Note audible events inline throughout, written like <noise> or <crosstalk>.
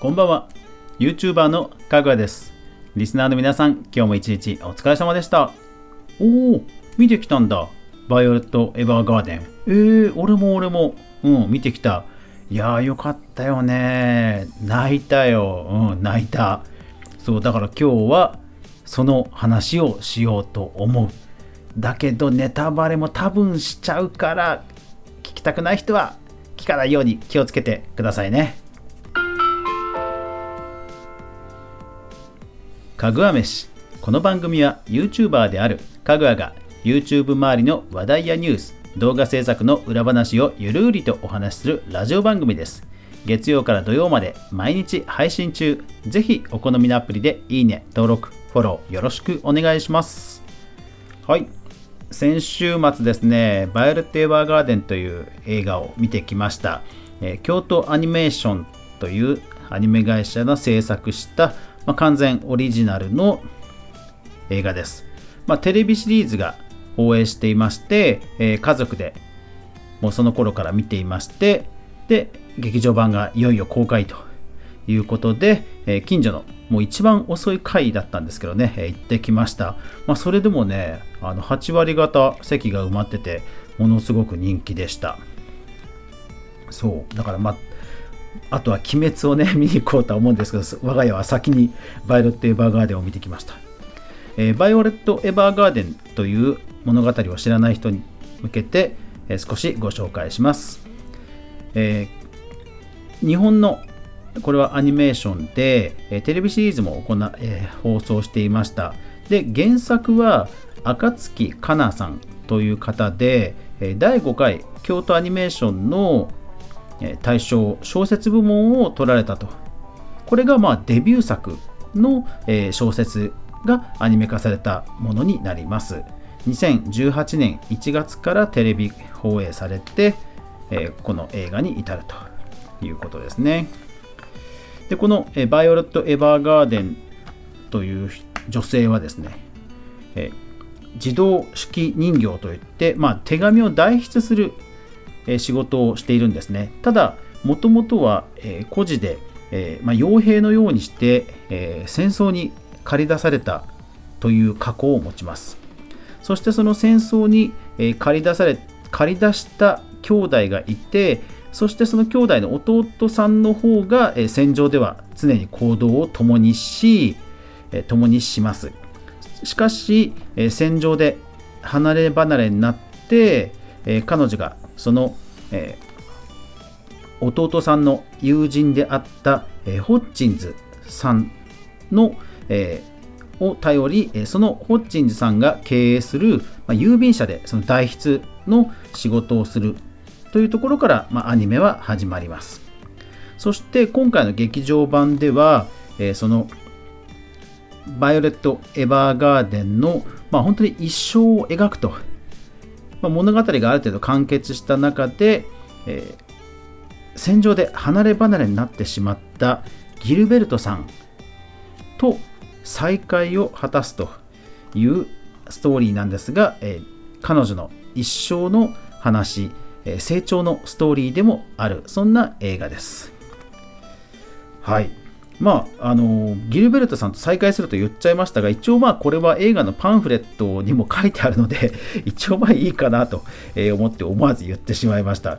こんばんは。YouTuber のかぐわです。リスナーの皆さん今日も一日お疲れ様でした。おお見てきたんだ。バイオレット・エヴァーガーデン。えー、俺も俺も。うん見てきた。いやーよかったよね。泣いたよ。うん泣いた。そうだから今日はその話をしようと思う。だけどネタバレも多分しちゃうから聞きたくない人は聞かないように気をつけてくださいね。かぐわ飯。この番組は YouTuber であるかぐわが YouTube 周りの話題やニュース動画制作の裏話をゆるりとお話しするラジオ番組です。月曜から土曜まで毎日配信中。ぜひお好みのアプリでいいね登録フォローよろしくお願いします。はい。先週末ですね「バイオレット・エヴァーガーデン」という映画を見てきました、えー、京都アニメーションというアニメ会社が制作したまあ、完全オリジナルの映画です。まあ、テレビシリーズが放映していまして、えー、家族でもうその頃から見ていまして、で、劇場版がいよいよ公開ということで、えー、近所のもう一番遅い回だったんですけどね、えー、行ってきました。まあ、それでもね、あの8割方席が埋まってて、ものすごく人気でした。そう、だからまあ、あとは鬼滅をね、<laughs> 見に行こうとは思うんですけど、我が家は先にバイオレット・エヴァーガーデンを見てきました。えー、バイオレット・エヴァーガーデンという物語を知らない人に向けて、えー、少しご紹介します。えー、日本のこれはアニメーションで、えテレビシリーズも行、え放送していました。で、原作は暁かなさんという方で、え第5回京都アニメーションの大賞小説部門を取られたと。これがまあデビュー作の小説がアニメ化されたものになります。2018年1月からテレビ放映されてこの映画に至るということですね。でこのバイオレット・エヴァーガーデンという女性はですね自動式人形といって、まあ、手紙を代筆する仕事をしているんですね。ただ、もともとは孤児で、まあ、傭兵のようにして、戦争に駆り出されたという過去を持ちます。そしてその戦争に駆り出され、駆り出した兄弟がいて、そしてその兄弟の弟さんの方が戦場では常に行動を共にし、共にします。しかし、戦場で離れ離れになって、彼女がその、えー、弟さんの友人であった、えー、ホッチンズさんの、えー、を頼り、そのホッチンズさんが経営する、まあ、郵便社でその代筆の仕事をするというところから、まあ、アニメは始まります。そして今回の劇場版では、えー、そのバイオレット・エヴァーガーデンの、まあ、本当に一生を描くとまあ、物語がある程度完結した中で、えー、戦場で離れ離れになってしまったギルベルトさんと再会を果たすというストーリーなんですが、えー、彼女の一生の話、えー、成長のストーリーでもあるそんな映画です。はいまあ、あのギルベルトさんと再会すると言っちゃいましたが、一応まあこれは映画のパンフレットにも書いてあるので、<laughs> 一応まあいいかなと思って思わず言ってしまいました。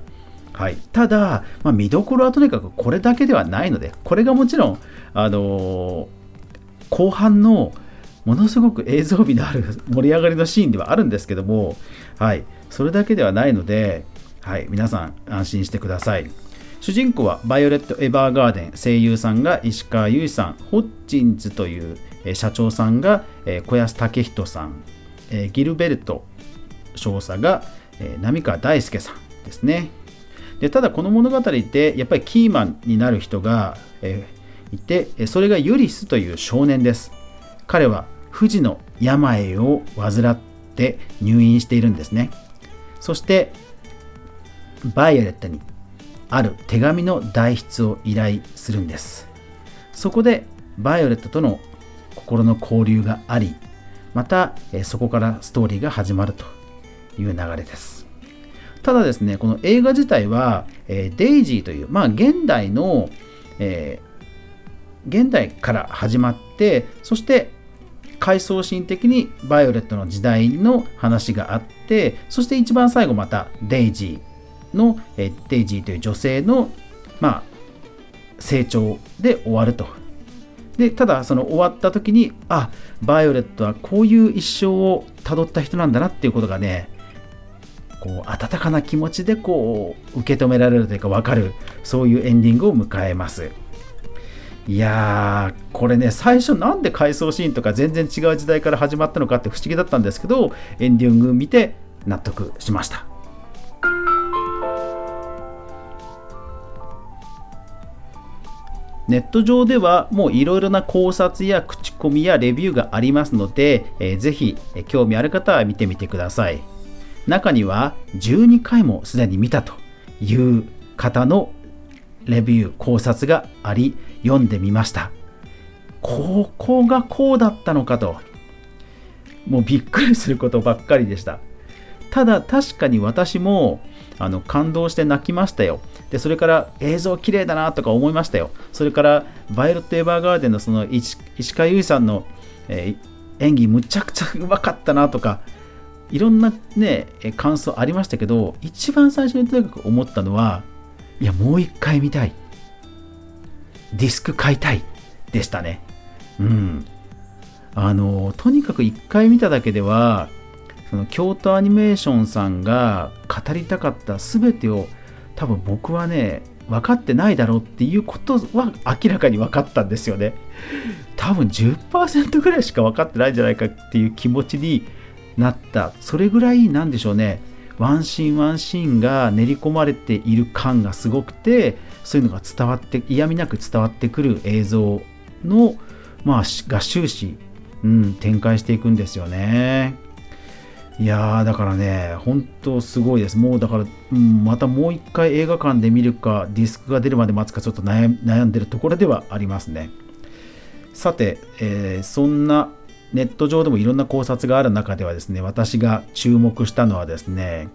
はい、ただ、まあ、見どころはとにかくこれだけではないので、これがもちろん、あの後半のものすごく映像美のある盛り上がりのシーンではあるんですけども、はい、それだけではないので、はい、皆さん安心してください。主人公はバイオレット・エヴァーガーデン声優さんが石川由依さんホッチンズという社長さんが小安武人さんギルベルト少佐が浪川大輔さんですね。でただこの物語でやっぱりキーマンになる人がいてそれがユリスという少年です。彼は不治の病を患って入院しているんですね。そしてバイオレットにある手紙の代筆を依頼するんです。そこでバイオレットとの心の交流がありまたそこからストーリーが始まるという流れです。ただですねこの映画自体は、えデイジーというまあ現代の、え現代から始まってそして回想シーン的にヴァイオレットの時代の話があってそして一番最後またデイジーのえデイジーという女性のまあ成長で終わると。でただその終わった時にあバイオレットはこういう一生をたどった人なんだなっていうことがねこう温かな気持ちでこう受け止められるというか分かるそういうエンディングを迎えます。いやーこれね最初なんで回想シーンとか全然違う時代から始まったのかって不思議だったんですけどエンディング見て納得しました。ネット上ではもういろいろな考察や口コミやレビューがありますので、えー、ぜひ興味ある方は見てみてください。中には12回もすでに見たという方のレビュー考察があり読んでみました。ここがこうだったのかと。もうびっくりすることばっかりでした。ただ確かに私もあの感動して泣きましたよ。でそれから映像綺麗だなとか思いましたよ。それからバイオレット・エヴァーガーデンのその石川由依さんの、えー、演技むちゃくちゃうまかったなとかいろんなね感想ありましたけど一番最初にとにかく思ったのはいやもう一回見たい。ディスク買いたい。でしたね。うん。あのとにかく一回見ただけではその京都アニメーションさんが語りたかった全てを多分僕はね分かってないだろうっていうことは明らかに分かったんですよね。多分10%ぐらいしか分かってないんじゃないかっていう気持ちになった。それぐらいなんでしょうね。ワンシーンワンシーンが練り込まれている感がすごくてそういうのが伝わって嫌味なく伝わってくる映像のまあが終始、うん、展開していくんですよね。いやーだからね本当すごいですもうだから、うん、またもう一回映画館で見るかディスクが出るまで待つかちょっと悩んでるところではありますねさて、えー、そんなネット上でもいろんな考察がある中ではですね私が注目したのはですね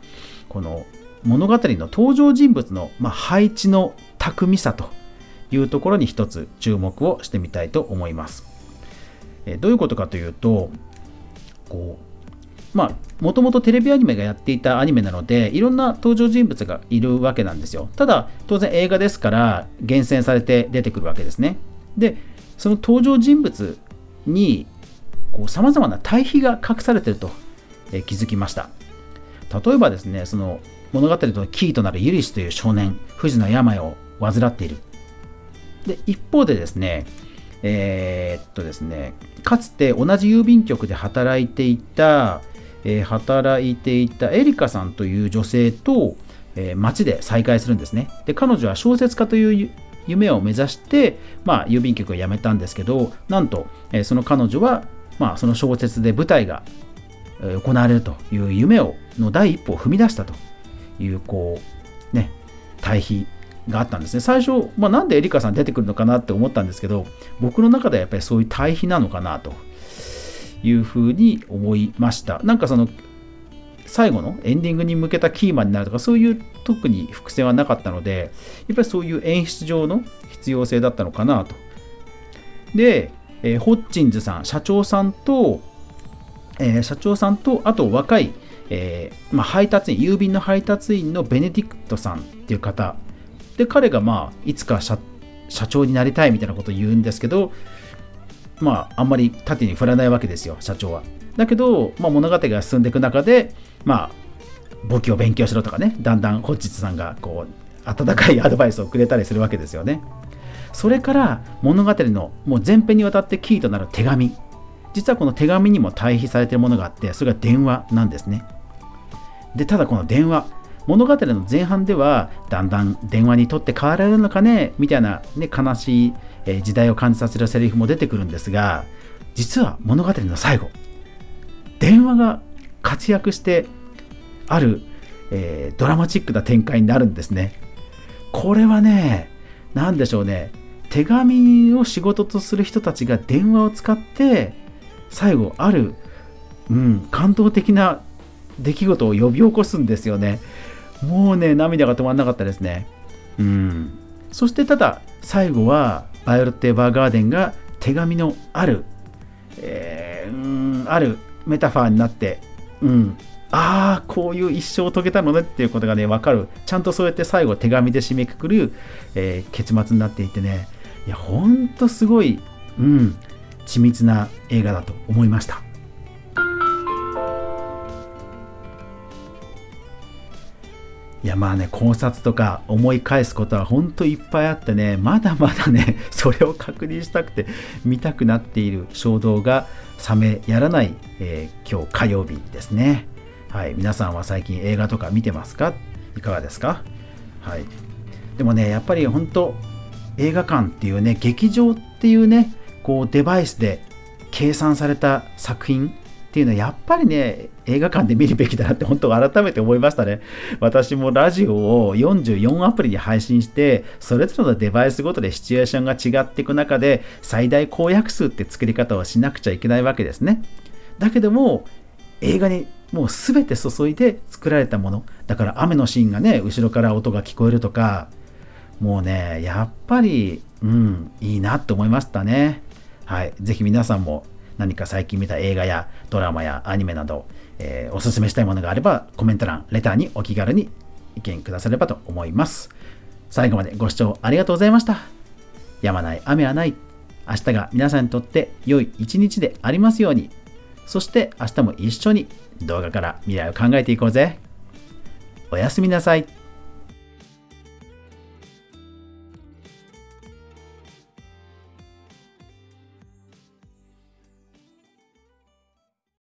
この物語の登場人物の、まあ、配置の巧みさというところに一つ注目をしてみたいと思います。えどういうことかというとこうまあもともとテレビアニメがやっていたアニメなのでいろんな登場人物がいるわけなんですよ。ただ当然映画ですから厳選されて出てくるわけですね。でその登場人物にさまざまな対比が隠されていると、え、気づきました。例えばですねその物語のキーとなるユリスという少年不治の病を患っている。で一方でですねえー、っとですねかつて同じ郵便局で働いていた、えー、働いていたエリカさんという女性と、えー、街で再会するんですね。で彼女は小説家という夢を目指して、まあ、郵便局を辞めたんですけどなんと、えー、その彼女はまあ、その小説で舞台が行われるという夢をの第一歩を踏み出したというこうね対比があったんですね。最初、まあ、なんでエリカさん出てくるのかなって思ったんですけど僕の中ではやっぱりそういう対比なのかなというふうに思いましたなんかその最後のエンディングに向けたキーマンになるとかそういう特に伏線はなかったのでやっぱりそういう演出上の必要性だったのかなとでえー、ホッチンズさん、社長さんと、えー、社長さんと、あと若い、えー、まあ、配達員、郵便の配達員のベネディクトさんっていう方。で、彼がまあ、いつか社長になりたいみたいなことを言うんですけど、まあ、あんまり縦に振らないわけですよ、社長は。だけど、まあ、物語が進んでいく中で、まあ、簿記を勉強しろとかね、だんだんホッチツさんがこう、温かいアドバイスをくれたりするわけですよね。それから物語のもう前編にわたってキーとなる手紙実はこの手紙にも対比されているものがあってそれが電話なんですねでただこの電話物語の前半ではだんだん電話にとって変わられるのかねみたいな、ね、悲しい時代を感じさせるセリフも出てくるんですが実は物語の最後電話が活躍してある、えー、ドラマチックな展開になるんですね。これはね何でしょうね。手紙を仕事とする人たちが電話を使って最後ある、うん、感動的な出来事を呼び起こすんですよね。もうね涙が止まんなかったですね。うん。そしてただ最後はバイオレット・エヴァーガーデンが手紙のある、えー、うんあるメタファーになって、うん、ああこういう一生を遂げたのねっていうことがね分かる。ちゃんとそうやって最後手紙で締めくくる、えー、結末になっていてね。いやほんとすごい、うん、緻密な映画だと思いましたいやまあね考察とか思い返すことは本当いっぱいあってねまだまだね <laughs> それを確認したくて見たくなっている衝動が冷めやらない、えー、今日火曜日ですね。はい皆さんは最近映画とか見てますか？いかがですか？はい。でもねやっぱり本当映画館っていうね劇場っていうねこうデバイスで計算された作品っていうのはやっぱりね映画館で見るべきだなって本当改めて思いましたね。私もラジオを44アプリで配信してそれぞれのデバイスごとでシチュエーションが違っていく中で最大公約数って作り方をしなくちゃいけないわけですね。だけども映画にもう全て注いで作られたもの。だから雨のシーンがね後ろから音が聞こえるとかもうねやっぱりうんいいなって思いましたね。はい是非皆さんも何か最近見た映画やドラマやアニメなど、えー、おすすめしたいものがあればコメント欄、レターにお気軽に意見くださればと思います。最後までご視聴ありがとうございました。やまない雨はない。明日が皆さんにとって良い一日でありますように。そして明日も一緒に動画から未来を考えていこうぜ。おやすみなさい。